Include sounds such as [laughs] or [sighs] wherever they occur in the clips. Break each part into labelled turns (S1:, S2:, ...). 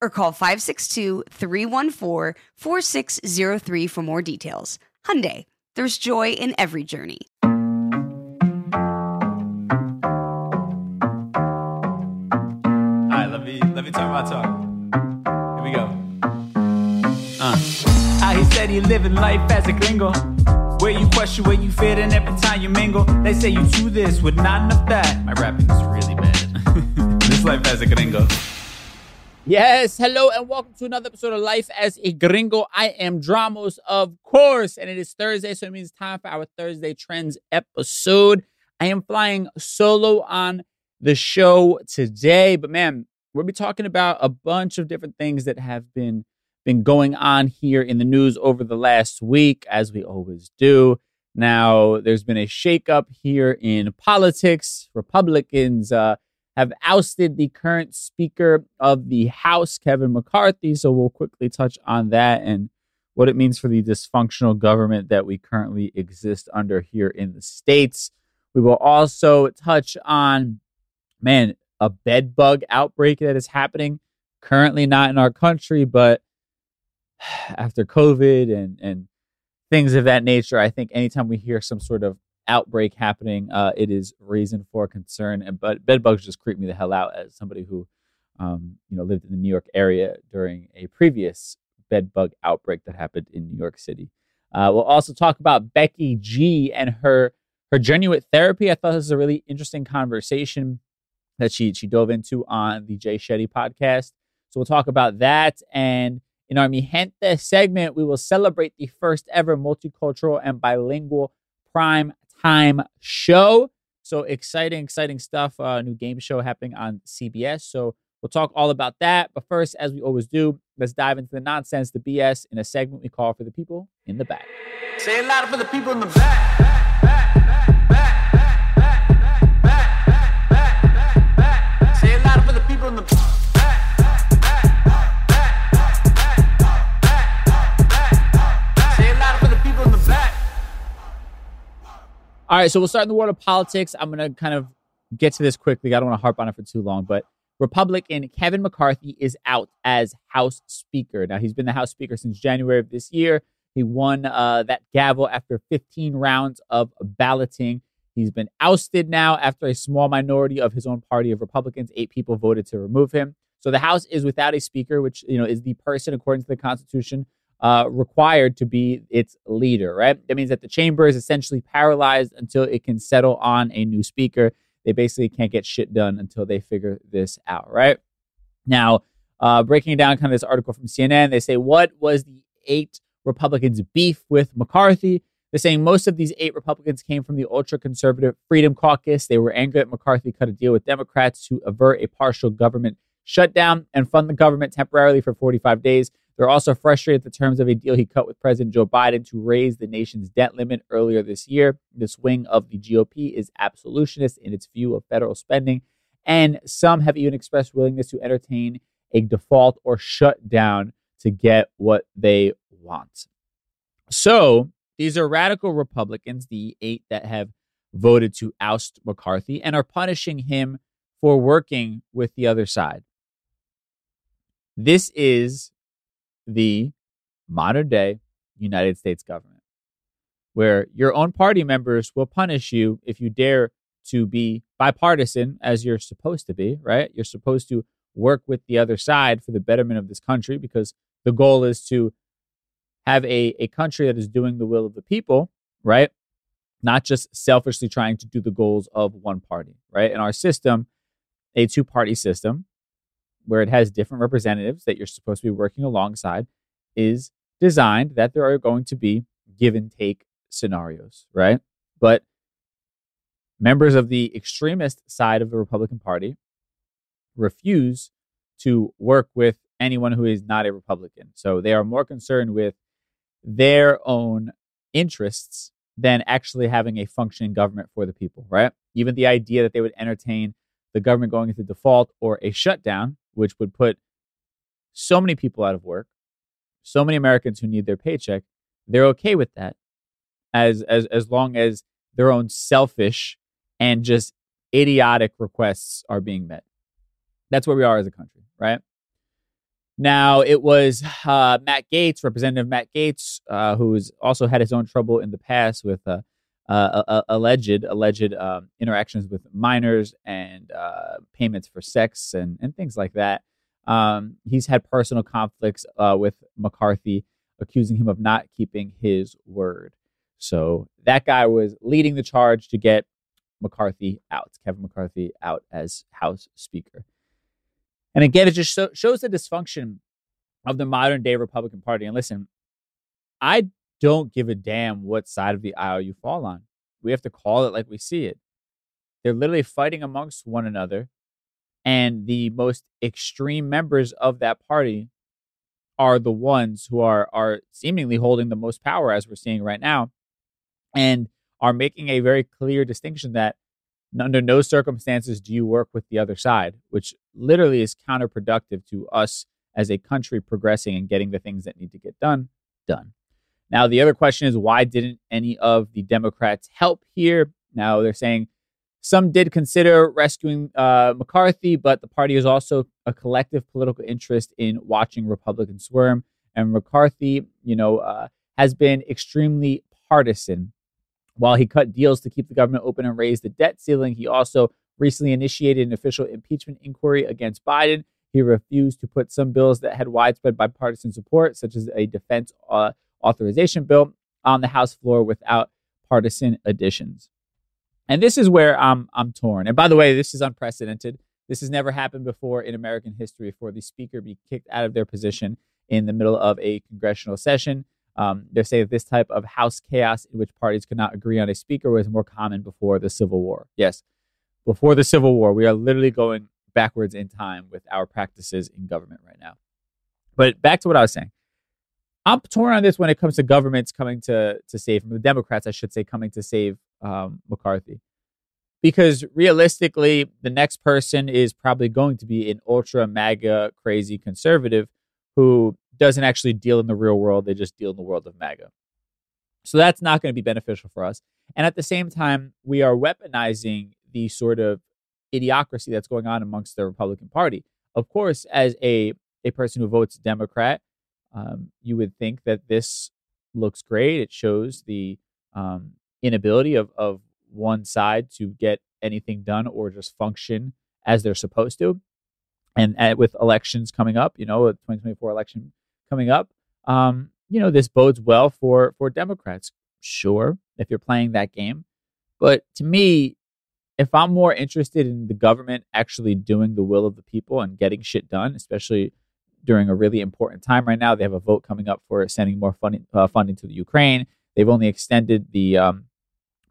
S1: or call 562-314-4603 for more details. Hyundai, there's joy in every journey.
S2: All right, let me let me talk my talk. Here we go. Uh. He said he living life as a gringo. Where you question where you fit and every time you mingle. They say you do this with not enough that. My rapping is really bad. [laughs] this life as a gringo.
S3: Yes, hello and welcome to another episode of Life as a Gringo. I am Dramos, of course, and it is Thursday, so it means time for our Thursday Trends episode. I am flying solo on the show today, but man, we'll be talking about a bunch of different things that have been been going on here in the news over the last week, as we always do. Now, there's been a shakeup here in politics. Republicans uh, have ousted the current Speaker of the House, Kevin McCarthy. So we'll quickly touch on that and what it means for the dysfunctional government that we currently exist under here in the States. We will also touch on, man, a bed bug outbreak that is happening currently not in our country, but [sighs] after COVID and, and things of that nature, I think anytime we hear some sort of outbreak happening, uh, it is reason for concern. And but bed bugs just creep me the hell out as somebody who, um, you know, lived in the New York area during a previous bed bug outbreak that happened in New York City. Uh, we'll also talk about Becky G and her her with therapy. I thought this was a really interesting conversation that she she dove into on the Jay Shetty podcast. So we'll talk about that. And in our Mi Gente segment, we will celebrate the first ever multicultural and bilingual prime time show. So exciting, exciting stuff. Uh, new game show happening on CBS. So we'll talk all about that. But first, as we always do, let's dive into the nonsense, the BS, in a segment we call for the people in the back.
S2: Say it louder for the people in the back. Say it louder for the people in the Say
S3: All right, so we'll start in the world of politics. I'm going to kind of get to this quickly. I don't want to harp on it for too long, but Republican Kevin McCarthy is out as House Speaker. Now, he's been the House Speaker since January of this year. He won uh, that gavel after 15 rounds of balloting. He's been ousted now after a small minority of his own party of Republicans, eight people voted to remove him. So the House is without a speaker, which you know is the person, according to the Constitution, uh, required to be its leader. Right? That means that the chamber is essentially paralyzed until it can settle on a new speaker. They basically can't get shit done until they figure this out. Right? Now, uh, breaking down kind of this article from CNN, they say what was the eight Republicans' beef with McCarthy? They're saying most of these eight Republicans came from the ultra conservative Freedom Caucus. They were angry that McCarthy cut a deal with Democrats to avert a partial government shutdown and fund the government temporarily for 45 days. They're also frustrated at the terms of a deal he cut with President Joe Biden to raise the nation's debt limit earlier this year. This wing of the GOP is absolutionist in its view of federal spending, and some have even expressed willingness to entertain a default or shutdown to get what they want. So these are radical Republicans, the eight that have voted to oust McCarthy and are punishing him for working with the other side. This is the modern day United States government, where your own party members will punish you if you dare to be bipartisan as you're supposed to be, right? You're supposed to work with the other side for the betterment of this country because the goal is to have a, a country that is doing the will of the people, right? Not just selfishly trying to do the goals of one party, right? In our system, a two party system where it has different representatives that you're supposed to be working alongside is designed that there are going to be give and take scenarios, right? But members of the extremist side of the Republican Party refuse to work with anyone who is not a Republican. So they are more concerned with their own interests than actually having a functioning government for the people, right? Even the idea that they would entertain the government going into default or a shutdown, which would put so many people out of work, so many Americans who need their paycheck, they're okay with that as as as long as their own selfish and just idiotic requests are being met. That's where we are as a country, right? Now, it was uh, Matt Gaetz, Representative Matt Gaetz, uh, who's also had his own trouble in the past with uh, uh alleged alleged um, interactions with minors and uh, payments for sex and, and things like that. Um, he's had personal conflicts uh, with McCarthy, accusing him of not keeping his word. So that guy was leading the charge to get McCarthy out, Kevin McCarthy out as House Speaker. And again, it just shows the dysfunction of the modern day Republican Party. And listen, I don't give a damn what side of the aisle you fall on. We have to call it like we see it. They're literally fighting amongst one another. And the most extreme members of that party are the ones who are are seemingly holding the most power as we're seeing right now and are making a very clear distinction that under no circumstances do you work with the other side, which literally is counterproductive to us as a country progressing and getting the things that need to get done done. Now, the other question is why didn't any of the Democrats help here? Now, they're saying some did consider rescuing uh, McCarthy, but the party is also a collective political interest in watching Republicans squirm. And McCarthy, you know, uh, has been extremely partisan while he cut deals to keep the government open and raise the debt ceiling, he also recently initiated an official impeachment inquiry against Biden. He refused to put some bills that had widespread bipartisan support, such as a defense uh, authorization bill, on the House floor without partisan additions. And this is where I'm, I'm torn. And by the way, this is unprecedented. This has never happened before in American history for the speaker be kicked out of their position in the middle of a congressional session. Um, they say that this type of house chaos in which parties could not agree on a speaker was more common before the Civil War. Yes, before the Civil War, we are literally going backwards in time with our practices in government right now. But back to what I was saying. I'm torn on this when it comes to governments coming to to save the Democrats, I should say, coming to save um, McCarthy, because realistically, the next person is probably going to be an ultra MAGA crazy conservative who doesn't actually deal in the real world. They just deal in the world of MAGA. So that's not going to be beneficial for us. And at the same time, we are weaponizing the sort of idiocracy that's going on amongst the Republican Party. Of course, as a, a person who votes Democrat, um, you would think that this looks great. It shows the um, inability of, of one side to get anything done or just function as they're supposed to. And, with elections coming up, you know, a 2024 election coming up, um, you know, this bodes well for for Democrats. Sure, if you're playing that game, but to me, if I'm more interested in the government actually doing the will of the people and getting shit done, especially during a really important time right now, they have a vote coming up for sending more funding uh, funding to the Ukraine. They've only extended the um,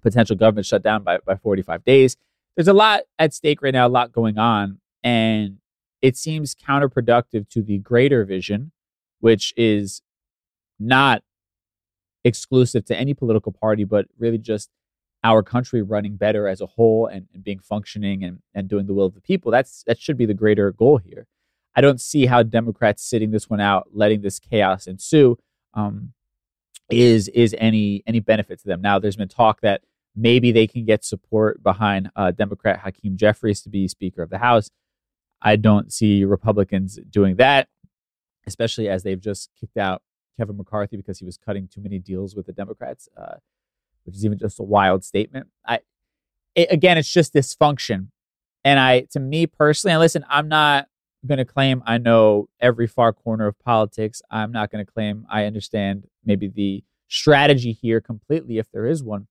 S3: potential government shutdown by by 45 days. There's a lot at stake right now, a lot going on, and it seems counterproductive to the greater vision which is not exclusive to any political party, but really just our country running better as a whole and, and being functioning and, and doing the will of the people. That's that should be the greater goal here. I don't see how Democrats sitting this one out, letting this chaos ensue, um, is is any any benefit to them. Now, there's been talk that maybe they can get support behind uh, Democrat Hakeem Jeffries to be Speaker of the House. I don't see Republicans doing that, especially as they've just kicked out Kevin McCarthy because he was cutting too many deals with the Democrats, uh, which is even just a wild statement. I it, again, it's just dysfunction, and I, to me personally, and listen, I'm not going to claim I know every far corner of politics. I'm not going to claim I understand maybe the strategy here completely, if there is one.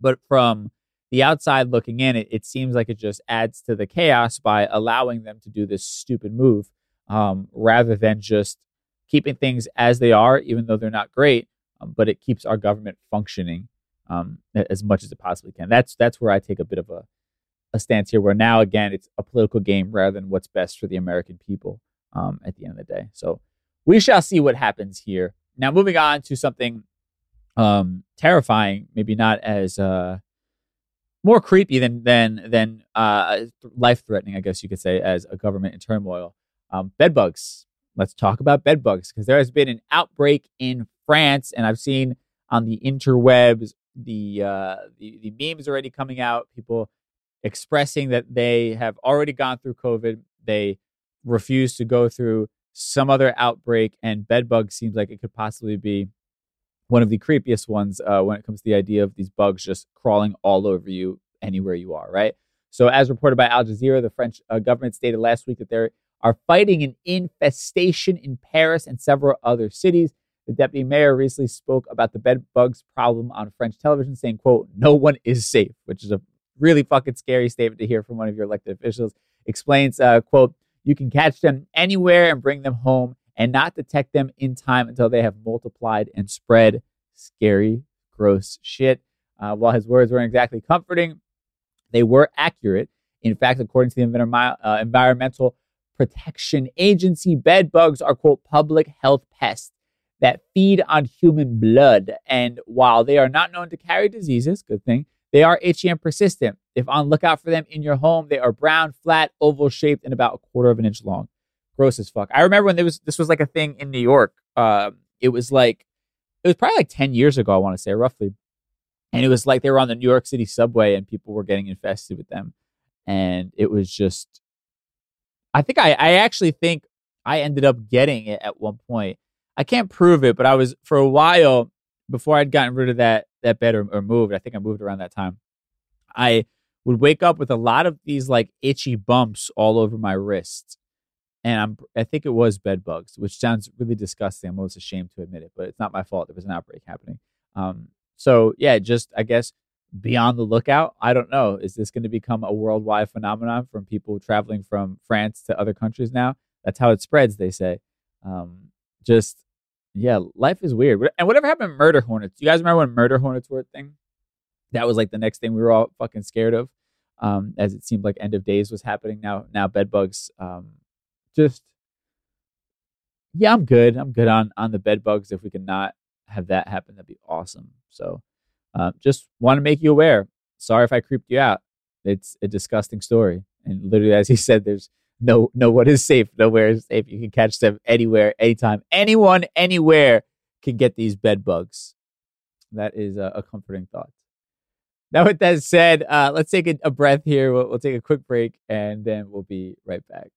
S3: But from the outside looking in, it, it seems like it just adds to the chaos by allowing them to do this stupid move um, rather than just keeping things as they are, even though they're not great. Um, but it keeps our government functioning um, as much as it possibly can. That's that's where I take a bit of a, a stance here, where now again it's a political game rather than what's best for the American people um, at the end of the day. So we shall see what happens here. Now, moving on to something um, terrifying, maybe not as uh, more creepy than than than uh, life threatening, I guess you could say, as a government in turmoil. Um, bed bugs. Let's talk about bed bugs because there has been an outbreak in France, and I've seen on the interwebs the uh, the, the memes already coming out. People expressing that they have already gone through COVID. They refuse to go through some other outbreak, and bed bugs seems like it could possibly be one of the creepiest ones uh, when it comes to the idea of these bugs just crawling all over you anywhere you are, right? So, as reported by Al Jazeera, the French uh, government stated last week that they are fighting an infestation in Paris and several other cities. The deputy mayor recently spoke about the bed bugs problem on French television, saying, quote, no one is safe, which is a really fucking scary statement to hear from one of your elected officials. Explains, uh, quote, you can catch them anywhere and bring them home and not detect them in time until they have multiplied and spread. Scary, gross shit. Uh, while his words weren't exactly comforting, they were accurate. In fact, according to the uh, Environmental Protection Agency, bed bugs are, quote, public health pests that feed on human blood. And while they are not known to carry diseases, good thing, they are itchy and persistent. If on lookout for them in your home, they are brown, flat, oval shaped, and about a quarter of an inch long gross as fuck. I remember when there was this was like a thing in New York. Uh, it was like it was probably like ten years ago. I want to say roughly, and it was like they were on the New York City subway and people were getting infested with them, and it was just. I think I I actually think I ended up getting it at one point. I can't prove it, but I was for a while before I'd gotten rid of that that bed or, or moved. I think I moved around that time. I would wake up with a lot of these like itchy bumps all over my wrists and I'm I think it was bed bugs, which sounds really disgusting. I'm almost ashamed to admit it, but it's not my fault. There was an outbreak happening. Um, so yeah, just I guess be on the lookout. I don't know. Is this going to become a worldwide phenomenon from people traveling from France to other countries now? That's how it spreads, they say. Um, just yeah, life is weird. And whatever happened to murder hornets? You guys remember when murder hornets were a thing? That was like the next thing we were all fucking scared of. Um, as it seemed like end of days was happening. Now, now bed bugs um, just yeah, I'm good. I'm good on on the bed bugs. If we can not have that happen, that'd be awesome. So, uh, just want to make you aware. Sorry if I creeped you out. It's a disgusting story, and literally, as he said, there's no no one is safe. Nowhere is safe. You can catch them anywhere, anytime. Anyone, anywhere can get these bed bugs. That is a, a comforting thought. Now, with that said, uh, let's take a, a breath here. We'll, we'll take a quick break, and then we'll be right back.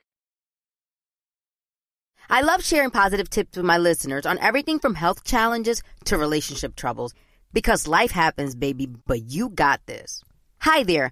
S4: I love sharing positive tips with my listeners on everything from health challenges to relationship troubles because life happens, baby, but you got this. Hi there,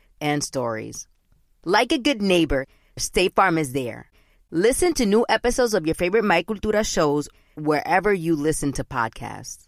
S4: and stories. Like a good neighbor, State Farm is there. Listen to new episodes of your favorite My Cultura shows wherever you listen to podcasts.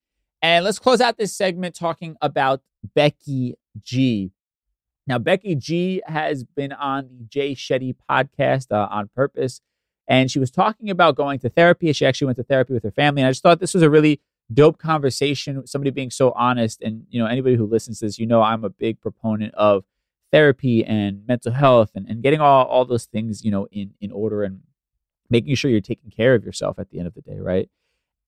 S3: And let's close out this segment talking about Becky G. Now, Becky G has been on the Jay Shetty podcast uh, on purpose, and she was talking about going to therapy. She actually went to therapy with her family, and I just thought this was a really dope conversation. Somebody being so honest, and you know, anybody who listens to this, you know, I'm a big proponent of therapy and mental health, and, and getting all all those things, you know, in in order and making sure you're taking care of yourself at the end of the day, right?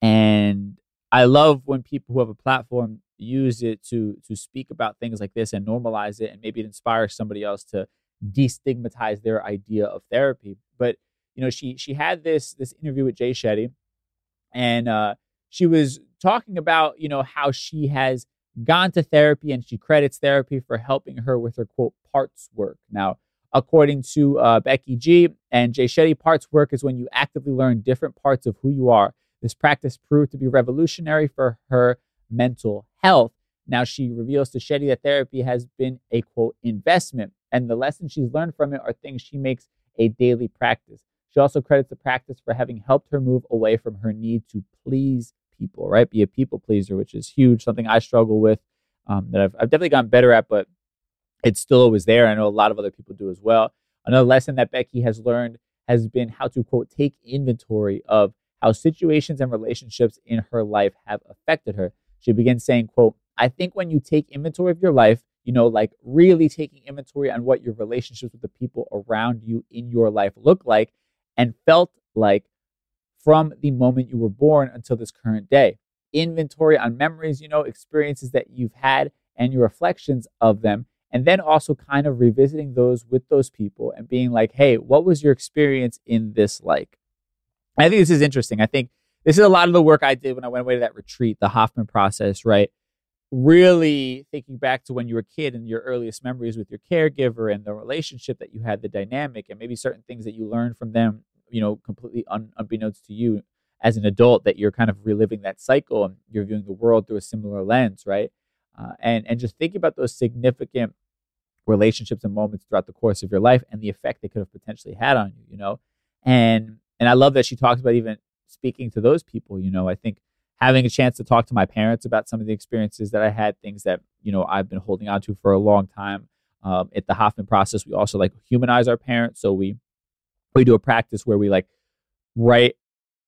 S3: And I love when people who have a platform use it to to speak about things like this and normalize it, and maybe it inspires somebody else to destigmatize their idea of therapy. But you know, she she had this this interview with Jay Shetty, and uh, she was talking about you know how she has gone to therapy and she credits therapy for helping her with her quote parts work. Now, according to uh, Becky G and Jay Shetty, parts work is when you actively learn different parts of who you are this practice proved to be revolutionary for her mental health. Now she reveals to Shetty that therapy has been a quote investment, and the lessons she's learned from it are things she makes a daily practice. She also credits the practice for having helped her move away from her need to please people, right? Be a people pleaser, which is huge, something I struggle with um, that I've, I've definitely gotten better at, but it's still always there. I know a lot of other people do as well. Another lesson that Becky has learned has been how to, quote, take inventory of how situations and relationships in her life have affected her. She begins saying, quote, I think when you take inventory of your life, you know, like really taking inventory on what your relationships with the people around you in your life look like and felt like from the moment you were born until this current day. Inventory on memories, you know, experiences that you've had and your reflections of them. And then also kind of revisiting those with those people and being like, hey, what was your experience in this like? I think this is interesting. I think this is a lot of the work I did when I went away to that retreat, the Hoffman process, right? Really thinking back to when you were a kid and your earliest memories with your caregiver and the relationship that you had, the dynamic, and maybe certain things that you learned from them, you know, completely un- unbeknownst to you as an adult, that you're kind of reliving that cycle and you're viewing the world through a similar lens, right? Uh, and and just thinking about those significant relationships and moments throughout the course of your life and the effect they could have potentially had on you, you know, and and I love that she talks about even speaking to those people. You know, I think having a chance to talk to my parents about some of the experiences that I had, things that you know I've been holding on to for a long time. Um, at the Hoffman process, we also like humanize our parents. So we we do a practice where we like write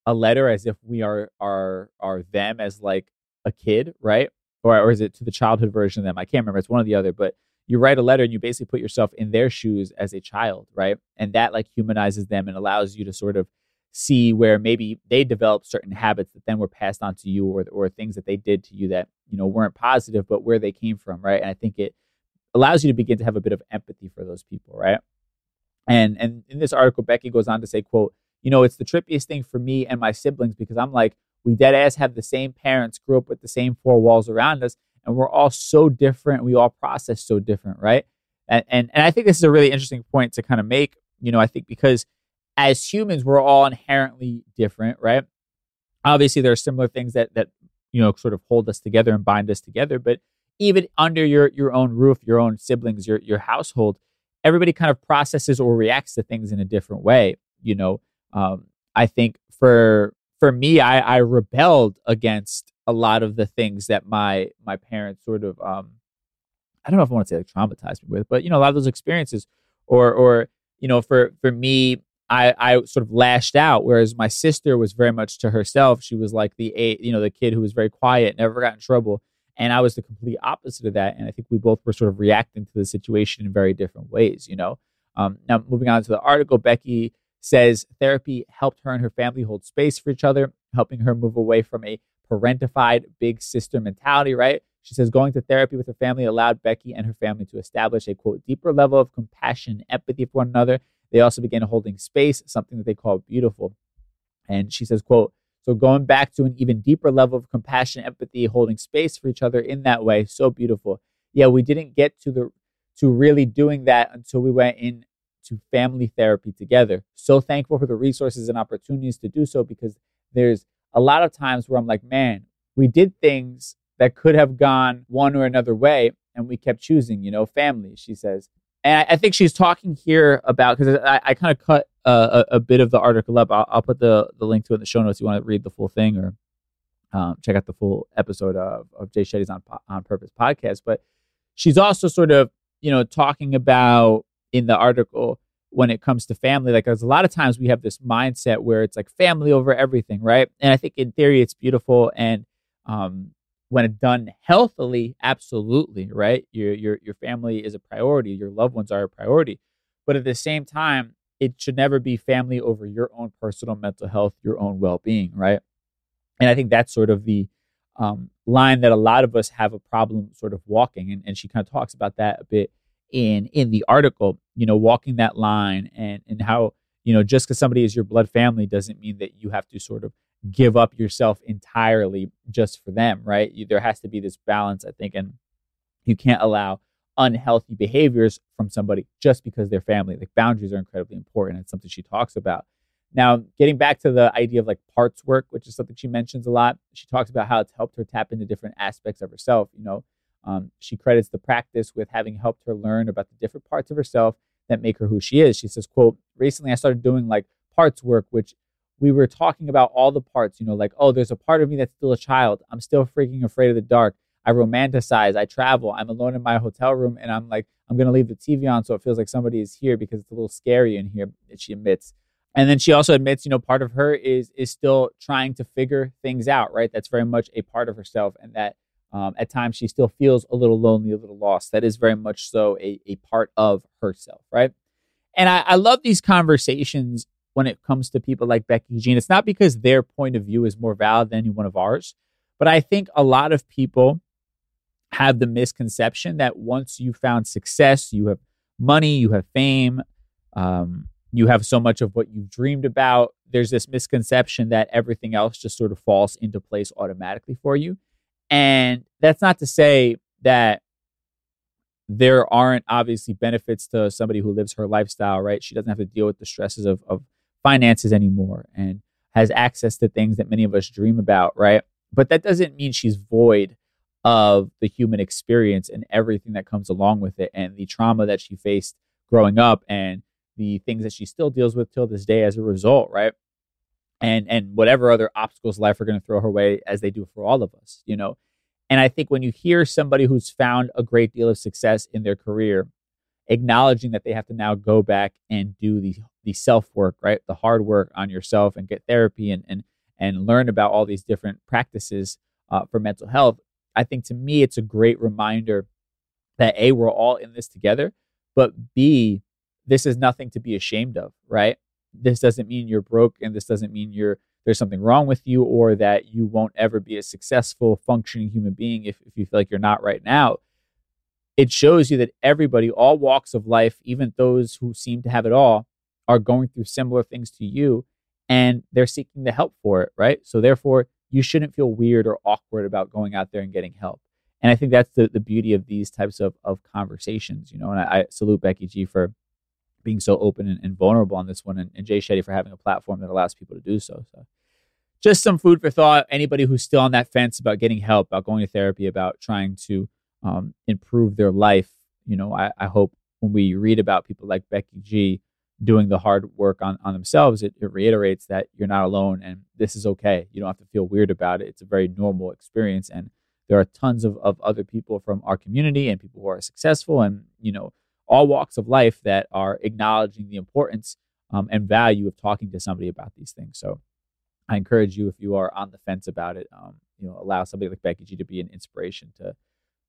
S3: a letter as if we are are are them as like a kid, right? Or or is it to the childhood version of them? I can't remember. It's one or the other, but you write a letter and you basically put yourself in their shoes as a child, right? And that like humanizes them and allows you to sort of see where maybe they developed certain habits that then were passed on to you or, or things that they did to you that you know weren't positive but where they came from right? And i think it allows you to begin to have a bit of empathy for those people right? And and in this article becky goes on to say quote you know it's the trippiest thing for me and my siblings because i'm like we dead ass have the same parents grew up with the same four walls around us and we're all so different we all process so different right? And and, and i think this is a really interesting point to kind of make you know i think because as humans, we're all inherently different, right? Obviously, there are similar things that that you know sort of hold us together and bind us together. But even under your your own roof, your own siblings, your your household, everybody kind of processes or reacts to things in a different way. You know, um, I think for for me, I, I rebelled against a lot of the things that my my parents sort of um, I don't know if I want to say like traumatized me with, but you know, a lot of those experiences or or you know for for me I I sort of lashed out whereas my sister was very much to herself. She was like the a you know the kid who was very quiet never got in trouble. And I was the complete opposite of that. And I think we both were sort of reacting to the situation in very different ways you know? Um, now moving on to the article Becky says therapy helped her and her family hold space for each other helping her move away from a parentified big sister mentality right? She says going to therapy with her family allowed Becky and her family to establish a quote deeper level of compassion empathy for one another. They also began holding space, something that they call beautiful. And she says, quote, so going back to an even deeper level of compassion, empathy, holding space for each other in that way, so beautiful. Yeah, we didn't get to the to really doing that until we went into family therapy together. So thankful for the resources and opportunities to do so because there's a lot of times where I'm like, man, we did things that could have gone one or another way, and we kept choosing, you know, family, she says. And I, I think she's talking here about, because I, I kind of cut a, a, bit of the article up. I'll, I'll, put the, the link to it in the show notes if you want to read the full thing or um, check out the full episode of, of Jay Shetty's on, on Purpose podcast. But she's also sort of, you know, talking about in the article when it comes to family. Like, there's a lot of times we have this mindset where it's like family over everything, right? And I think in theory it's beautiful. And um, when it's done healthily, absolutely, right? Your your your family is a priority, your loved ones are a priority. But at the same time, it should never be family over your own personal mental health, your own well-being, right? And I think that's sort of the um, line that a lot of us have a problem sort of walking, and, and she kind of talks about that a bit in in the article. You know, walking that line and and how you know just because somebody is your blood family doesn't mean that you have to sort of give up yourself entirely just for them, right? You, there has to be this balance, I think, and you can't allow unhealthy behaviors from somebody just because they're family. Like boundaries are incredibly important. It's something she talks about. Now, getting back to the idea of like parts work, which is something she mentions a lot, she talks about how it's helped her tap into different aspects of herself. You know, um, she credits the practice with having helped her learn about the different parts of herself that make her who she is. She says, "quote Recently, I started doing like parts work, which we were talking about all the parts, you know, like, oh, there's a part of me that's still a child. I'm still freaking afraid of the dark. I romanticize, I travel, I'm alone in my hotel room, and I'm like, I'm going to leave the TV on so it feels like somebody is here because it's a little scary in here, she admits. And then she also admits, you know, part of her is is still trying to figure things out, right? That's very much a part of herself, and that um, at times she still feels a little lonely, a little lost. That is very much so a, a part of herself, right? And I, I love these conversations when it comes to people like Becky G. It's not because their point of view is more valid than any one of ours, but I think a lot of people have the misconception that once you found success, you have money, you have fame, um, you have so much of what you've dreamed about. There's this misconception that everything else just sort of falls into place automatically for you. And that's not to say that there aren't obviously benefits to somebody who lives her lifestyle, right? She doesn't have to deal with the stresses of, of finances anymore and has access to things that many of us dream about, right? But that doesn't mean she's void of the human experience and everything that comes along with it and the trauma that she faced growing up and the things that she still deals with till this day as a result, right? And and whatever other obstacles life are going to throw her way as they do for all of us, you know. And I think when you hear somebody who's found a great deal of success in their career acknowledging that they have to now go back and do the the self work, right? The hard work on yourself and get therapy and and and learn about all these different practices uh, for mental health. I think to me, it's a great reminder that a we're all in this together, but b this is nothing to be ashamed of, right? This doesn't mean you're broke, and this doesn't mean you're there's something wrong with you or that you won't ever be a successful functioning human being if, if you feel like you're not right now it shows you that everybody, all walks of life, even those who seem to have it all, are going through similar things to you and they're seeking the help for it, right? So therefore, you shouldn't feel weird or awkward about going out there and getting help. And I think that's the, the beauty of these types of, of conversations, you know, and I, I salute Becky G for being so open and, and vulnerable on this one and, and Jay Shetty for having a platform that allows people to do so. So just some food for thought. Anybody who's still on that fence about getting help, about going to therapy, about trying to um, improve their life. You know, I, I, hope when we read about people like Becky G doing the hard work on, on themselves, it, it reiterates that you're not alone and this is okay. You don't have to feel weird about it. It's a very normal experience. And there are tons of, of other people from our community and people who are successful and, you know, all walks of life that are acknowledging the importance um, and value of talking to somebody about these things. So I encourage you, if you are on the fence about it, um, you know, allow somebody like Becky G to be an inspiration to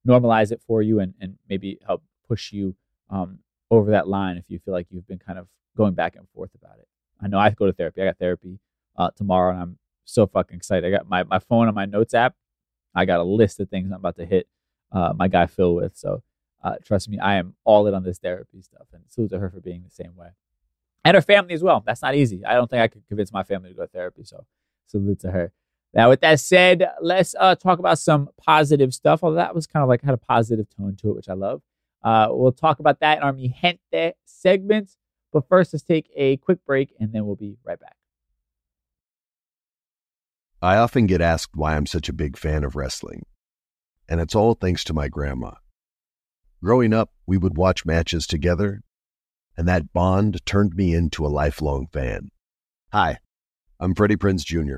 S3: normalize it for you and, and maybe help push you um, over that line if you feel like you've been kind of going back and forth about it. I know I go to therapy. I got therapy uh, tomorrow, and I'm so fucking excited. I got my, my phone on my notes app. I got a list of things I'm about to hit uh, my guy Phil with. So uh, trust me, I am all in on this therapy stuff. And salute to her for being the same way. And her family as well. That's not easy. I don't think I could convince my family to go to therapy. So salute to her. Now, with that said, let's uh, talk about some positive stuff. Although that was kind of like had a positive tone to it, which I love. Uh, we'll talk about that in our Mi Gente segment. But first, let's take a quick break and then we'll be right back.
S5: I often get asked why I'm such a big fan of wrestling, and it's all thanks to my grandma. Growing up, we would watch matches together, and that bond turned me into a lifelong fan. Hi, I'm Freddie Prinze Jr.,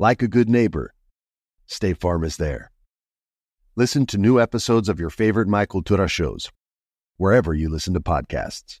S5: Like a good neighbor, State Farm is there. Listen to new episodes of your favorite My Cultura shows, wherever you listen to podcasts.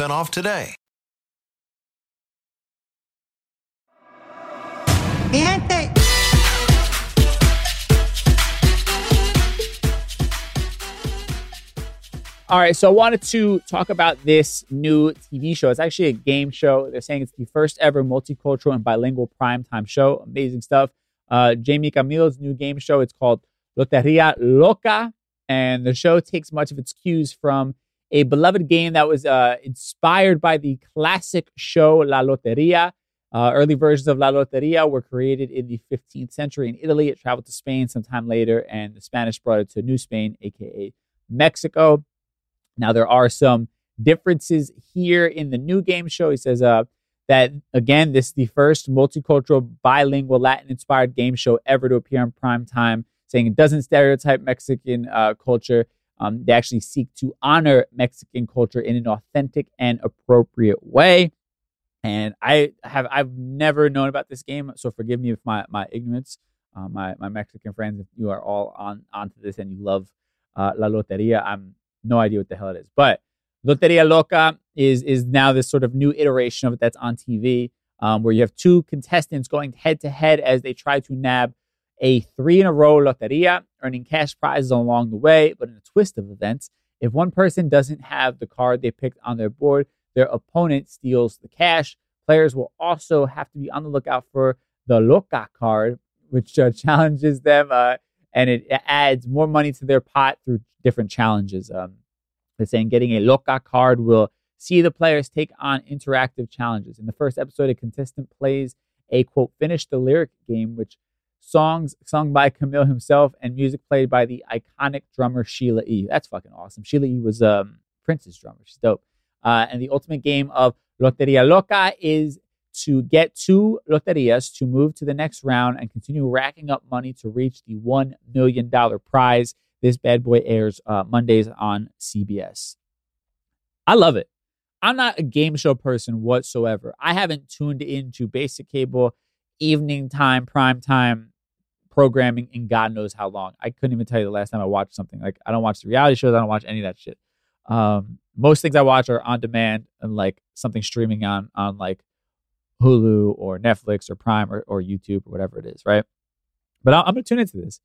S6: off today.
S3: All right, so I wanted to talk about this new TV show. It's actually a game show. They're saying it's the first ever multicultural and bilingual primetime show. Amazing stuff. Uh, Jaime Camil's new game show. It's called Loteria Loca, and the show takes much of its cues from a beloved game that was uh, inspired by the classic show La Loteria. Uh, early versions of La Loteria were created in the 15th century in Italy. It traveled to Spain sometime later, and the Spanish brought it to New Spain, aka Mexico. Now, there are some differences here in the new game show. He says uh, that, again, this is the first multicultural, bilingual, Latin inspired game show ever to appear on prime time, saying it doesn't stereotype Mexican uh, culture. Um, they actually seek to honor Mexican culture in an authentic and appropriate way. And I have I've never known about this game, so forgive me if my my ignorance. Uh, my my Mexican friends, if you are all on onto this and you love uh, La Loteria, I'm no idea what the hell it is. But Loteria Loca is is now this sort of new iteration of it that's on TV, um, where you have two contestants going head to head as they try to nab a three in a row loteria, earning cash prizes along the way. But in a twist of events, if one person doesn't have the card they picked on their board, their opponent steals the cash. Players will also have to be on the lookout for the Loca card, which uh, [laughs] challenges them uh, and it adds more money to their pot through different challenges. Um, they're saying getting a Loca card will see the players take on interactive challenges. In the first episode, a contestant plays a quote, finish the lyric game, which songs sung by Camil himself and music played by the iconic drummer Sheila E. That's fucking awesome. Sheila E was um, Prince's drummer. She's dope. Uh, and the ultimate game of Loteria Loca is to get two loterias to move to the next round and continue racking up money to reach the $1 million prize. This bad boy airs uh, Mondays on CBS. I love it. I'm not a game show person whatsoever. I haven't tuned into basic cable, evening time, prime time programming in God knows how long. I couldn't even tell you the last time I watched something. Like I don't watch the reality shows. I don't watch any of that shit. Um, most things I watch are on demand and like something streaming on on like Hulu or Netflix or Prime or, or YouTube or whatever it is, right? But I'm, I'm gonna tune into this,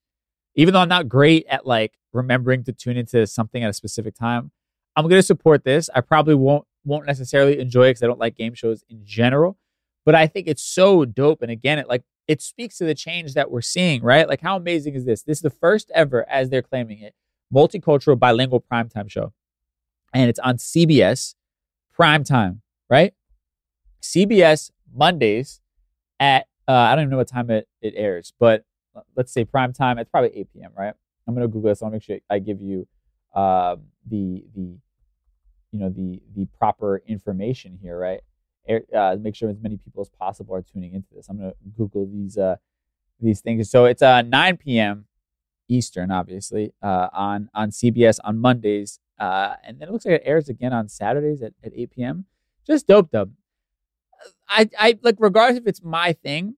S3: even though I'm not great at like remembering to tune into something at a specific time. I'm gonna support this. I probably won't won't necessarily enjoy it because I don't like game shows in general, but I think it's so dope. And again, it like it speaks to the change that we're seeing, right? Like how amazing is this? This is the first ever, as they're claiming it, multicultural bilingual primetime show and it's on CBS prime time, right? CBS Mondays at uh, I don't even know what time it, it airs, but let's say prime time. It's probably 8 p.m. Right? I'm gonna Google this. I want to make sure I give you uh, the the you know the the proper information here, right? Uh, make sure as many people as possible are tuning into this. I'm gonna Google these uh, these things. So it's uh, 9 p.m. Eastern, obviously, uh, on on CBS on Mondays uh, and then it looks like it airs again on Saturdays at, at 8 p.m. Just dope, dub. I, I like, regardless if it's my thing,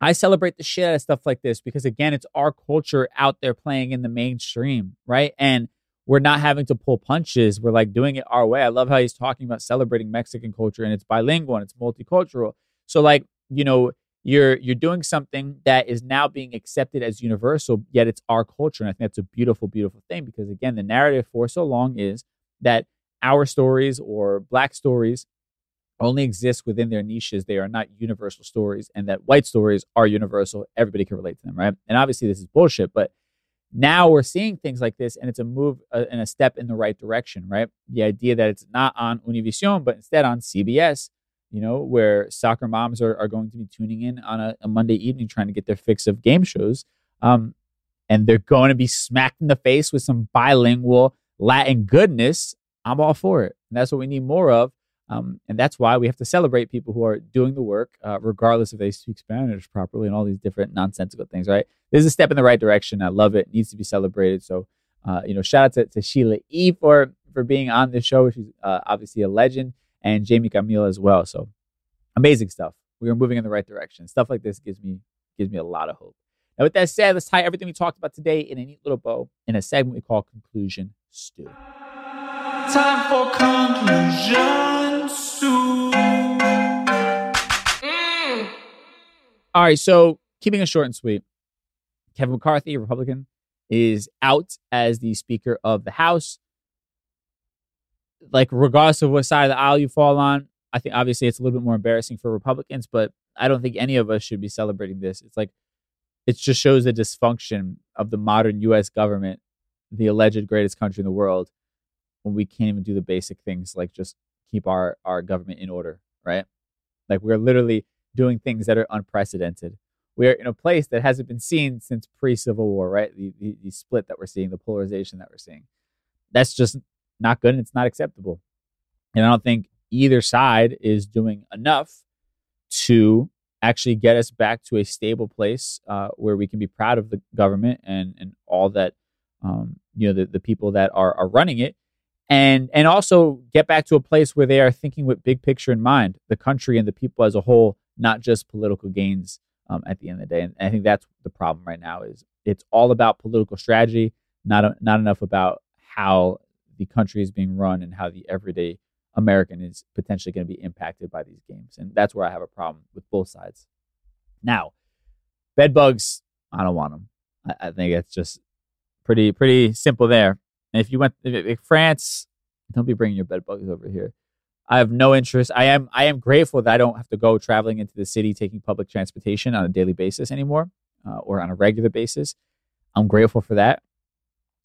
S3: I celebrate the shit out of stuff like this because, again, it's our culture out there playing in the mainstream, right? And we're not having to pull punches. We're like doing it our way. I love how he's talking about celebrating Mexican culture and it's bilingual and it's multicultural. So, like, you know, you're you're doing something that is now being accepted as universal yet it's our culture and i think that's a beautiful beautiful thing because again the narrative for so long is that our stories or black stories only exist within their niches they are not universal stories and that white stories are universal everybody can relate to them right and obviously this is bullshit but now we're seeing things like this and it's a move uh, and a step in the right direction right the idea that it's not on univision but instead on cbs you know, where soccer moms are, are going to be tuning in on a, a Monday evening trying to get their fix of game shows. Um, and they're going to be smacked in the face with some bilingual Latin goodness. I'm all for it. And that's what we need more of. Um, and that's why we have to celebrate people who are doing the work, uh, regardless if they speak Spanish properly and all these different nonsensical things, right? This is a step in the right direction. I love it. it needs to be celebrated. So, uh, you know, shout out to, to Sheila E. for, for being on this show. She's uh, obviously a legend and Jaime Camil as well. So amazing stuff. We are moving in the right direction. Stuff like this gives me gives me a lot of hope. Now, with that said, let's tie everything we talked about today in a neat little bow in a segment we call Conclusion Stew.
S2: Time for Conclusion Stew.
S3: Mm. All right, so keeping it short and sweet, Kevin McCarthy, Republican, is out as the Speaker of the House like regardless of what side of the aisle you fall on, I think obviously it's a little bit more embarrassing for Republicans, but I don't think any of us should be celebrating this. It's like it just shows the dysfunction of the modern US government, the alleged greatest country in the world, when we can't even do the basic things like just keep our our government in order, right? Like we're literally doing things that are unprecedented. We're in a place that hasn't been seen since pre-Civil War, right? The, the, the split that we're seeing, the polarization that we're seeing. That's just not good and it's not acceptable. And I don't think either side is doing enough to actually get us back to a stable place uh, where we can be proud of the government and and all that um, you know the, the people that are are running it and and also get back to a place where they are thinking with big picture in mind the country and the people as a whole not just political gains um, at the end of the day and i think that's the problem right now is it's all about political strategy not not enough about how the country is being run and how the everyday American is potentially going to be impacted by these games. And that's where I have a problem with both sides. Now, bed bugs, I don't want them. I, I think it's just pretty pretty simple there. And if you went if, if France, don't be bringing your bed bugs over here. I have no interest. I am I am grateful that I don't have to go traveling into the city taking public transportation on a daily basis anymore uh, or on a regular basis. I'm grateful for that.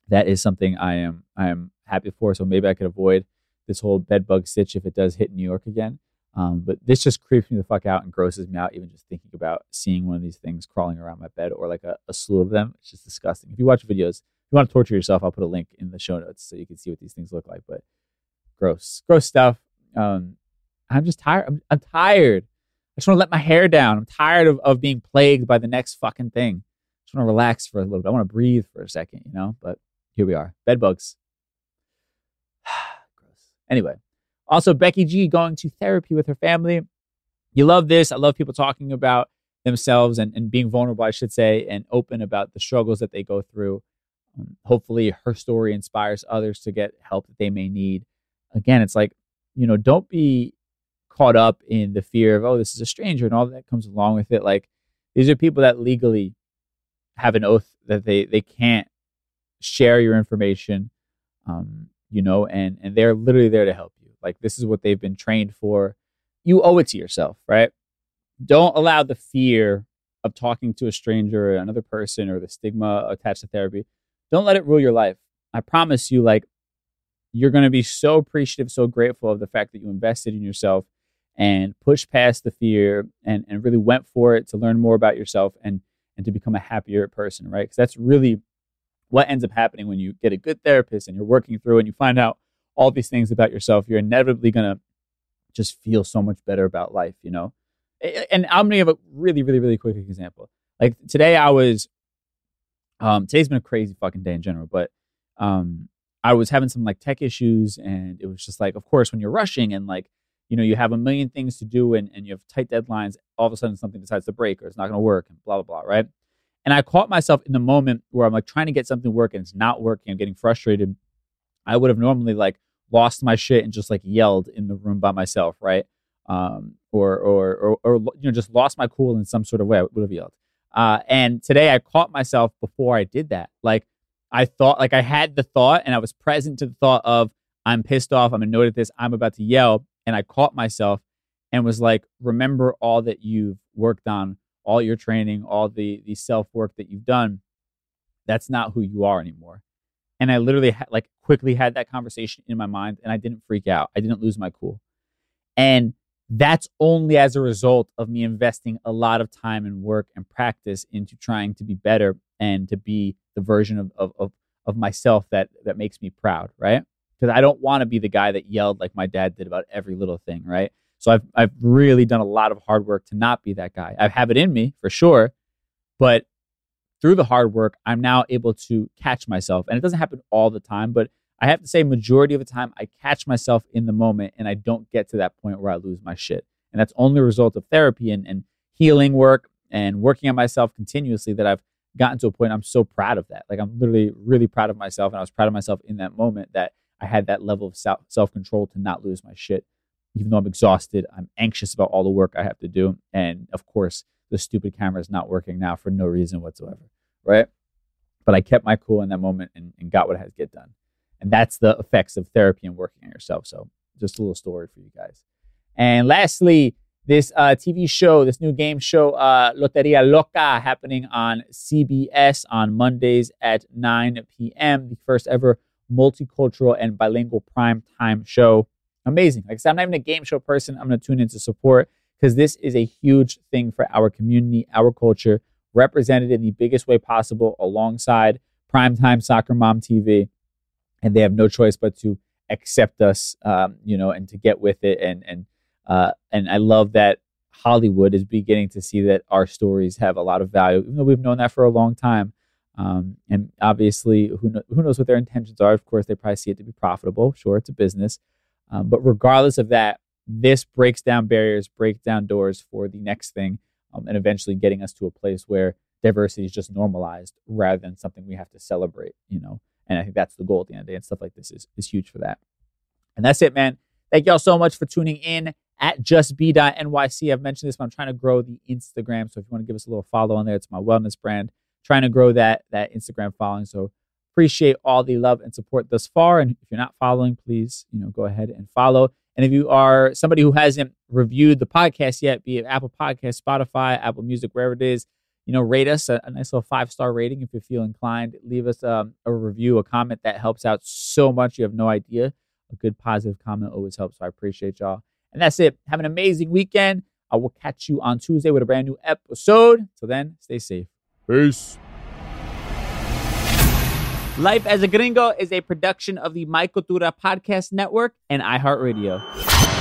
S3: That is something I am I am happy for. So maybe I could avoid this whole bed bug stitch if it does hit New York again. Um, but this just creeps me the fuck out and grosses me out, even just thinking about seeing one of these things crawling around my bed or like a, a slew of them. It's just disgusting. If you watch videos, you want to torture yourself, I'll put a link in the show notes so you can see what these things look like. But gross, gross stuff. Um, I'm just tired. I'm, I'm tired I just want to let my hair down. I'm tired of, of being plagued by the next fucking thing. I just want to relax for a little bit. I want to breathe for a second, you know? But here we are. Bed bugs. [sighs] Gross. Anyway, also Becky G going to therapy with her family. You love this. I love people talking about themselves and, and being vulnerable, I should say, and open about the struggles that they go through. Um, hopefully, her story inspires others to get help that they may need. Again, it's like, you know, don't be caught up in the fear of, oh, this is a stranger and all that comes along with it. Like, these are people that legally have an oath that they, they can't share your information, um, you know, and, and they're literally there to help you. Like, this is what they've been trained for. You owe it to yourself, right? Don't allow the fear of talking to a stranger or another person or the stigma attached to therapy. Don't let it rule your life. I promise you, like, you're going to be so appreciative, so grateful of the fact that you invested in yourself and pushed past the fear and, and really went for it to learn more about yourself and, and to become a happier person, right? Because that's really what ends up happening when you get a good therapist and you're working through and you find out all these things about yourself. You're inevitably going to just feel so much better about life, you know? And I'm going to give a really, really, really quick example. Like today, I was, um, today's been a crazy fucking day in general, but um, I was having some like tech issues, and it was just like, of course, when you're rushing and like, you know, you have a million things to do and, and you have tight deadlines, all of a sudden something decides to break or it's not going to work and blah, blah, blah, right? And I caught myself in the moment where I'm like trying to get something working, and it's not working, I'm getting frustrated. I would have normally like lost my shit and just like yelled in the room by myself, right? Um, or, or, or, or, you know, just lost my cool in some sort of way. I would have yelled. Uh, and today I caught myself before I did that. Like I thought, like I had the thought and I was present to the thought of, I'm pissed off. I'm annoyed at this. I'm about to yell. And I caught myself and was like, remember all that you've worked on, all your training, all the, the self work that you've done. That's not who you are anymore. And I literally ha- like quickly had that conversation in my mind and I didn't freak out. I didn't lose my cool. And that's only as a result of me investing a lot of time and work and practice into trying to be better and to be the version of, of, of, of myself that, that makes me proud, right? Because I don't want to be the guy that yelled like my dad did about every little thing, right? So I've, I've really done a lot of hard work to not be that guy. I have it in me for sure, but through the hard work, I'm now able to catch myself. And it doesn't happen all the time, but I have to say, majority of the time, I catch myself in the moment and I don't get to that point where I lose my shit. And that's only a result of therapy and, and healing work and working on myself continuously that I've gotten to a point I'm so proud of that. Like, I'm literally really proud of myself. And I was proud of myself in that moment that I had that level of self control to not lose my shit. Even though I'm exhausted, I'm anxious about all the work I have to do. And of course, the stupid camera is not working now for no reason whatsoever. Right. But I kept my cool in that moment and, and got what I had to get done. And that's the effects of therapy and working on yourself. So just a little story for you guys. And lastly, this uh, TV show, this new game show, uh, Loteria Loca, happening on CBS on Mondays at 9 p.m. The first ever multicultural and bilingual prime time show. Amazing. Like I said, I'm not even a game show person. I'm going to tune in to support because this is a huge thing for our community, our culture, represented in the biggest way possible alongside primetime soccer mom TV and they have no choice but to accept us, um, you know, and to get with it. And and uh, and I love that Hollywood is beginning to see that our stories have a lot of value, even though we've known that for a long time. Um, and obviously, who know, who knows what their intentions are? Of course, they probably see it to be profitable. Sure, it's a business, um, but regardless of that, this breaks down barriers, breaks down doors for the next thing, um, and eventually getting us to a place where diversity is just normalized rather than something we have to celebrate. You know, and I think that's the goal at the end of the day. And stuff like this is, is huge for that. And that's it, man. Thank y'all so much for tuning in at justb.nyc. I've mentioned this, but I'm trying to grow the Instagram. So if you want to give us a little follow on there, it's my wellness brand. Trying to grow that that Instagram following. So appreciate all the love and support thus far. And if you're not following, please, you know, go ahead and follow. And if you are somebody who hasn't reviewed the podcast yet, be it Apple Podcast, Spotify, Apple Music, wherever it is, you know, rate us a, a nice little five star rating if you feel inclined. Leave us um, a review, a comment that helps out so much. You have no idea. A good positive comment always helps. So I appreciate y'all. And that's it. Have an amazing weekend. I will catch you on Tuesday with a brand new episode. Till then, stay safe. Peace. Life as a Gringo is a production of the My Cultura Podcast Network and iHeartRadio.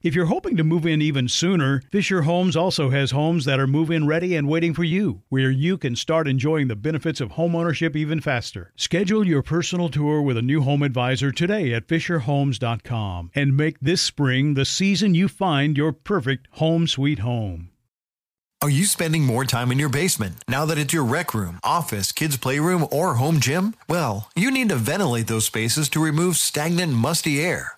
S7: If you're hoping to move in even sooner, Fisher Homes also has homes that are move in ready and waiting for you, where you can start enjoying the benefits of homeownership even faster. Schedule your personal tour with a new home advisor today at FisherHomes.com and make this spring the season you find your perfect home sweet home.
S6: Are you spending more time in your basement now that it's your rec room, office, kids' playroom, or home gym? Well, you need to ventilate those spaces to remove stagnant, musty air.